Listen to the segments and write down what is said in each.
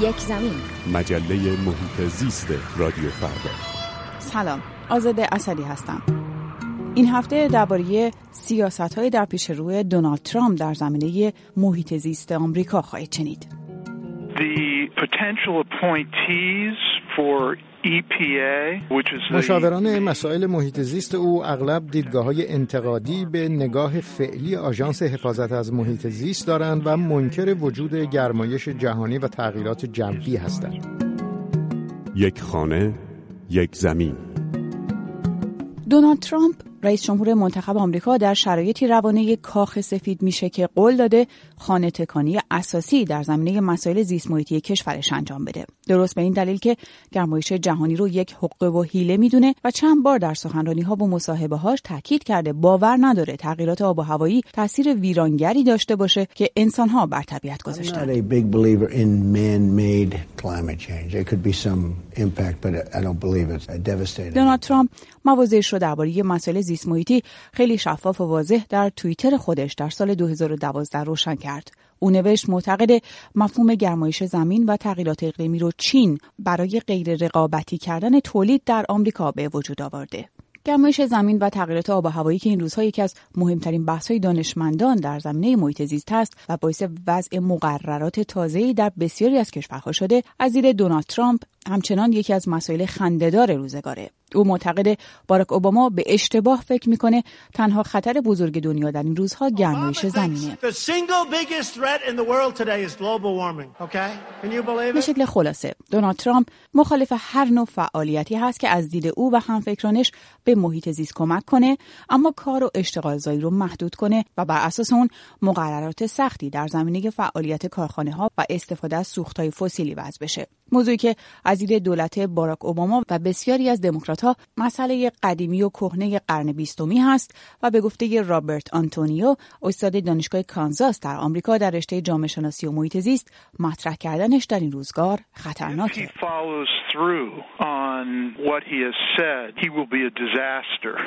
یک زمین. مجله محیط زیست رادیو فردا. سلام آزاده اسدی هستم. این هفته درباره سیاست های در پیش روی دونالد ترامپ در زمینه محیط زیست آمریکا خواهید شنید. The potential appointees for EPA, which is the مشاوران مسائل محیط زیست او اغلب دیدگاه های انتقادی به نگاه فعلی آژانس حفاظت از محیط زیست دارند و منکر وجود گرمایش جهانی و تغییرات جوی هستند. یک خانه یک زمین دونالد ترامپ رئیس جمهور منتخب آمریکا در شرایطی روانه کاخ سفید میشه که قول داده خانه تکانی اساسی در زمینه مسائل زیست محیطی کشورش انجام بده. درست به این دلیل که گرمایش جهانی رو یک حقه و حیله می‌دونه و چند بار در سخنرانی ها و مصاحبه هاش تاکید کرده باور نداره تغییرات آب و هوایی تاثیر ویرانگری داشته باشه که انسان ها بر طبیعت گذاشتن. دونالد ترامپ مواضعش رو درباره مسائل زیست محیطی خیلی شفاف و واضح در توییتر خودش در سال 2012 روشن کرد. او نوشت معتقد مفهوم گرمایش زمین و تغییرات اقلیمی رو چین برای غیر رقابتی کردن تولید در آمریکا به وجود آورده. گرمایش زمین و تغییرات آب و هوایی که این روزها یکی از مهمترین بحث‌های دانشمندان در زمینه محیط زیست است و باعث وضع مقررات تازه‌ای در بسیاری از کشورها شده از دید دونالد ترامپ همچنان یکی از مسائل خندهدار روزگاره او معتقد باراک اوباما به اشتباه فکر می‌کنه. تنها خطر بزرگ دنیا در این روزها گرمایش زمینه. به شکل خلاصه دونالد ترامپ مخالف هر نوع فعالیتی هست که از دید او و همفکرانش به محیط زیست کمک کنه اما کار و اشتغالزایی رو محدود کنه و بر اساس اون مقررات سختی در زمینه فعالیت کارخانه ها و استفاده از سوختهای فسیلی وضع بشه. موضوعی که از دید دولت باراک اوباما و بسیاری از دموکرات ها مسئله قدیمی و کهنه قرن بیستمی هست و به گفته رابرت آنتونیو استاد دانشگاه کانزاس در آمریکا در رشته جامعه شناسی و محیط زیست مطرح کردنش در این روزگار خطرناکه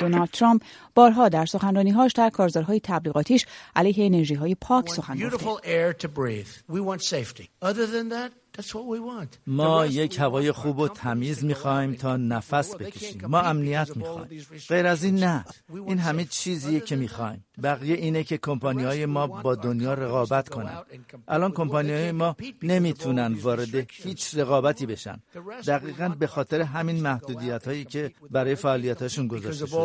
دونالد ترامپ بارها در سخنرانی‌هاش در کارزارهای تبلیغاتیش علیه انرژی های پاک سخن گفته. ما یک هوای خوب و تمیز می‌خوایم تا نفس بکشیم. ما امنیت می‌خوایم. غیر از این نه. این همه چیزیه که می‌خوایم. بقیه اینه که کمپانی های ما با دنیا رقابت کنن. الان کمپانی های ما نمی‌تونن وارد هیچ رقابتی بشن. دقیقا به خاطر همین محدودیت هایی که برای فعالیتاشون گذاشته شده.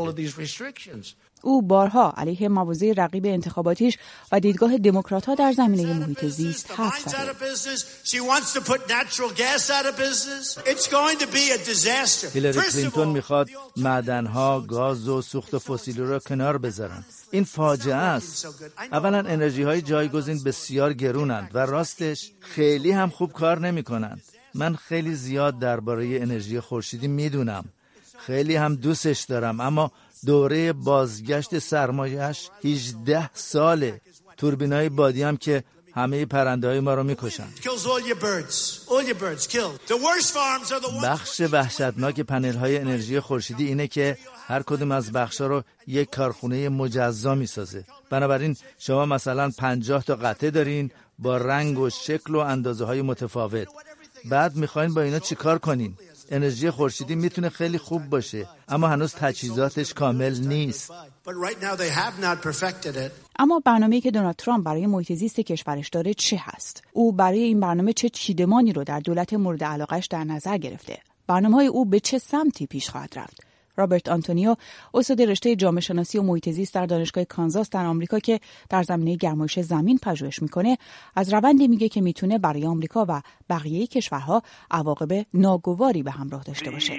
او بارها علیه مواضع رقیب انتخاباتیش و دیدگاه دموکرات ها در زمینه محیط زیست حرف زده. هیلاری کلینتون می‌خواد معدنها، گاز و سوخت فسیلی را کنار بذارن. این فاجعه است. اولا انرژی های جایگزین بسیار گرونند و راستش خیلی هم خوب کار نمی کنند. من خیلی زیاد درباره انرژی خورشیدی می‌دونم. خیلی هم دوستش دارم اما دوره بازگشت سرمایهش 18 ساله توربینای بادی هم که همه پرنده های ما رو می‌کشن. بخش وحشتناک پنل های انرژی خورشیدی اینه که هر کدوم از بخش رو یک کارخونه مجزا می‌سازه. بنابراین شما مثلا 50 تا قطعه دارین با رنگ و شکل و اندازه های متفاوت. بعد می‌خواین با اینا چیکار کنین؟ انرژی خورشیدی می‌تونه خیلی خوب باشه اما هنوز تجهیزاتش کامل نیست. اما برنامه‌ای که دونالد ترامپ برای محیط زیست کشورش داره چه هست؟ او برای این برنامه چه چیدمانی رو در دولت مورد علاقش در نظر گرفته؟ برنامه های او به چه سمتی پیش خواهد رفت؟ رابرت آنتونیو استاد رشته جامعه شناسی و محیط زیست در دانشگاه کانزاس در آمریکا که در زمینه گرمایش زمین پژوهش می‌کنه از روندی میگه که می‌تونه برای آمریکا و بقیه کشورها عواقب ناگواری به همراه داشته باشه.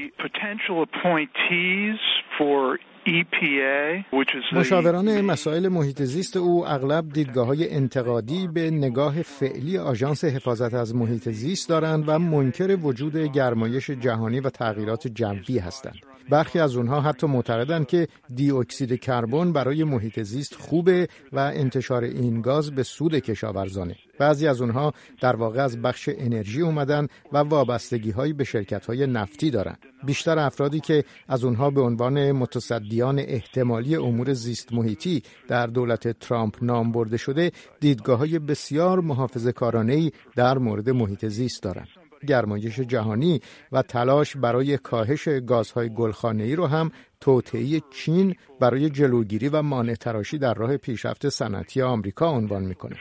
The مشاوران مسائل محیط زیست او اغلب دیدگاه های انتقادی به نگاه فعلی آژانس حفاظت از محیط زیست دارند و منکر وجود گرمایش جهانی و تغییرات جوی هستند. برخی از اونها حتی معتقدند که دی اکسید کربن برای محیط زیست خوبه و انتشار این گاز به سود کشاورزانه. بعضی از اونها در واقع از بخش انرژی اومدن و وابستگی هایی به شرکت های نفتی دارند. بیشتر افرادی که از اونها به عنوان متصدیان احتمالی امور زیست محیطی در دولت ترامپ نام برده شده دیدگاه های بسیار محافظه کارانهی در مورد محیط زیست دارند. گرمایش جهانی و تلاش برای کاهش گازهای گلخانه‌ای رو هم توطئه چین برای جلوگیری و مانع تراشی در راه پیشرفت صنعتی آمریکا عنوان می‌کنه.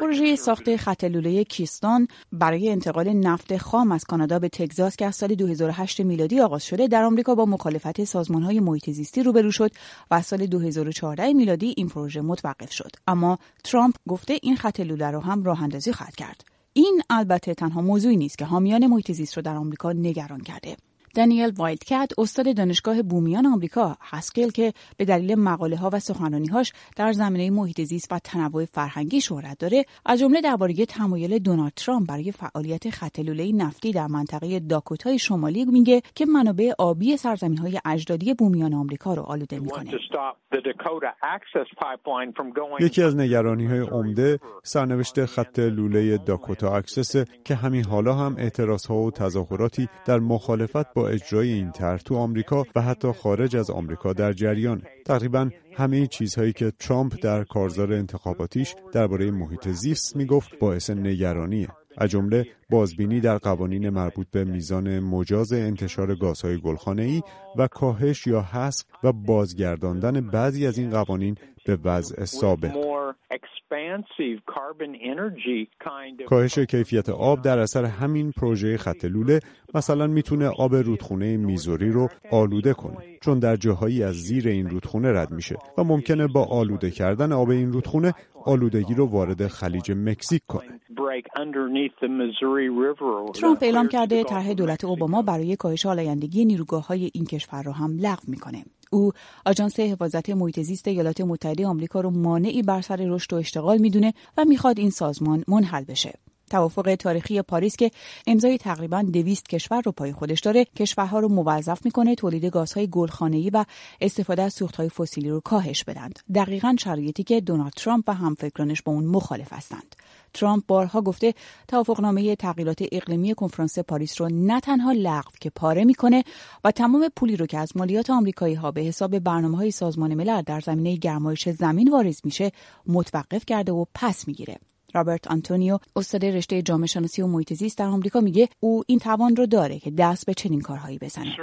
پروژه ساخت خط لوله کیستان برای انتقال نفت خام از کانادا به تگزاس که از سال 2008 میلادی آغاز شده در آمریکا با مخالفت سازمانهای محیط زیستی روبرو شد و از سال 2014 میلادی این پروژه متوقف شد. اما ترامپ گفته این خط لوله رو هم راه اندازی خواهد کرد. این البته تنها موضوعی نیست که حامیان محیط زیست رو در آمریکا نگران کرده. دانیل وایلدکت استاد دانشگاه بومیان آمریکا هسکل که به دلیل مقاله ها و سخنرانی هاش در زمینه محیط زیست و تنوع فرهنگی شهرت داره از جمله درباره تمایل دونالد ترامپ برای فعالیت خط لوله نفتی در منطقه داکوتای شمالی میگه که منابع آبی سرزمین های اجدادی بومیان آمریکا رو آلوده می‌کنه. یکی از نگرانی های عمده سرنوشت خط لوله Dakota Access که همین حالا هم اعتراض ها و تظاهراتی در مخالفت با اجرای این طرح تو آمریکا و حتی خارج از آمریکا در جریان تقریبا همه چیزهایی که ترامپ در کارزار انتخاباتیش درباره محیط زیست می‌گفت باعث نگرانیه از جمله بازبینی در قوانین مربوط به میزان مجاز انتشار گازهای گلخانه‌ای و کاهش یا حذف و بازگرداندن بعضی از این قوانین به وضع سابق. کاهش کیفیت آب در اثر همین پروژه خط لوله مثلا می‌تونه آب رودخونه میزوری رو آلوده کنه چون در جاهایی از زیر این رودخونه رد میشه و ممکنه با آلوده کردن آب این رودخونه آلودگی رو وارد خلیج مکزیک کنه. ترامپ اعلام کرده طرح دولت اوباما برای کاهش آلایندگی نیروگاه های این کشور را هم لغو می‌کنه. او آژانس حفاظت محیط زیست ایالات متحده آمریکا رو مانعی بر سر رشد و اشتغال می‌دونه و می‌خواد این سازمان منحل بشه. توافق تاریخی پاریس که امضای تقریبا دویست کشور رو پای خودش داره کشورها رو موظف می‌کنه تولید گازهای گلخانه‌ای و استفاده از سوختهای فسیلی رو کاهش بدند دقیقا شرایطی که دونالد ترامپ و همفکرانش با اون مخالف هستند ترامپ بارها گفته توافقنامه تغییرات اقلیمی کنفرانس پاریس رو نه تنها لغو که پاره می‌کنه و تمام پولی رو که از مالیات آمریکایی ها به حساب برنامه های سازمان ملل در زمینه گرمایش زمین واریز میشه متوقف کرده و پس می‌گیره. رابرت آنتونیو استاد رشته جامعه شناسی و محیط زیست در آمریکا میگه او این توان رو داره که دست به چنین کارهایی بزنه.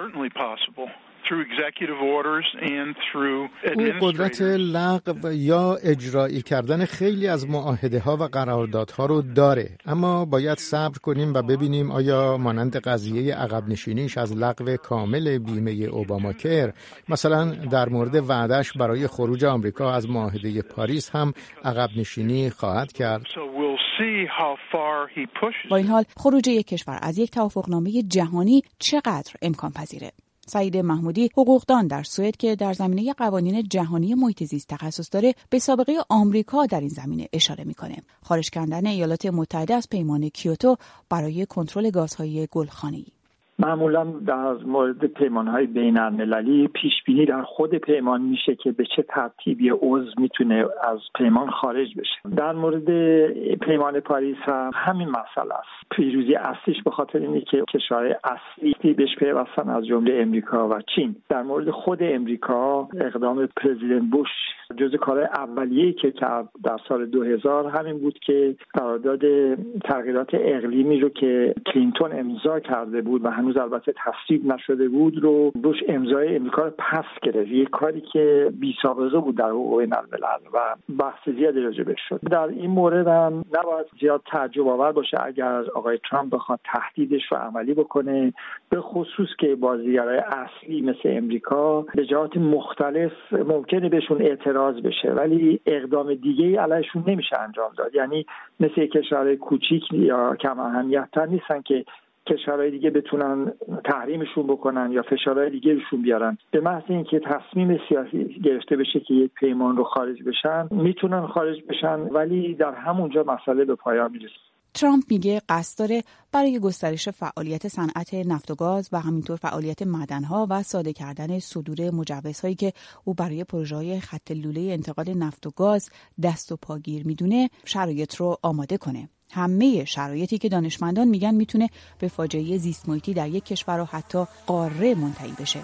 او قدرت لغو یا اجرایی کردن خیلی از معاهده ها و قراردادها رو داره. اما باید صبر کنیم و ببینیم آیا مانند قضیه عقب نشینیش از لغو کامل بیمه اوباما کر مثلا در مورد وعدش برای خروج آمریکا از معاهده پاریس هم عقب نشینی خواهد کرد. با این حال خروج یک کشور از یک توافقنامه جهانی چقدر امکان پذیره سعید محمودی حقوقدان در سوئد که در زمینه قوانین جهانی محیط زیست تخصص داره به سابقه آمریکا در این زمینه اشاره می‌کنه. خارج کردن ایالات متحده از پیمان کیوتو برای کنترل گازهای گلخانه‌ای. معمولا در مورد پیمان های بین المللی پیش بینی در خود پیمان میشه که به چه ترتیبی عضو می‌تونه از پیمان خارج بشه. در مورد پیمان پاریس هم همین مسئله است. پیروزی اصلیش به خاطر اینه که کشورهای اصلی بهش پیوستن از جمله امریکا و چین. در مورد خود امریکا اقدام پرزیدنت بوش جز کار اولیه که در سال 2000 همین بود که قرارداد تغییرات اقلیمی رو که کلینتون امضا کرده بود و هنوز البته تصویب نشده بود رو بوش امضای امریکا رو پس گرفت. یک کاری که بی سابقه بود در حقوق الملل و بحث زیادی راجع شد. در این مورد هم نباید زیاد تعجب آور باشه اگر آقای ترامپ بخواد تهدیدش رو عملی بکنه به خصوص که بازیگرای اصلی مثل امریکا به جهات مختلف ممکنه بهشون اعتراض بشه ولی اقدام دیگه علیشون نمیشه انجام داد. یعنی مثل کشورهای کوچیک یا کم اهمیت تر نیستن که کشورهای دیگه بتونن تحریمشون بکنن یا فشارهای دیگه روشون بیارن به محض اینکه تصمیم سیاسی گرفته بشه که یک پیمان رو خارج بشن می‌تونن خارج بشن ولی در همونجا مسئله به پایان می‌رسه ترامپ میگه قصد داره برای گسترش فعالیت صنعت نفت و گاز و همینطور فعالیت معدنها و ساده کردن صدور مجوزهایی که او برای پروژه های خط لوله انتقال نفت و گاز دست و پاگیر می‌دونه شرایط رو آماده کنه. همه شرایطی که دانشمندان میگن می‌تونه به فاجعه زیست در یک کشور و حتی قاره منتهی بشه.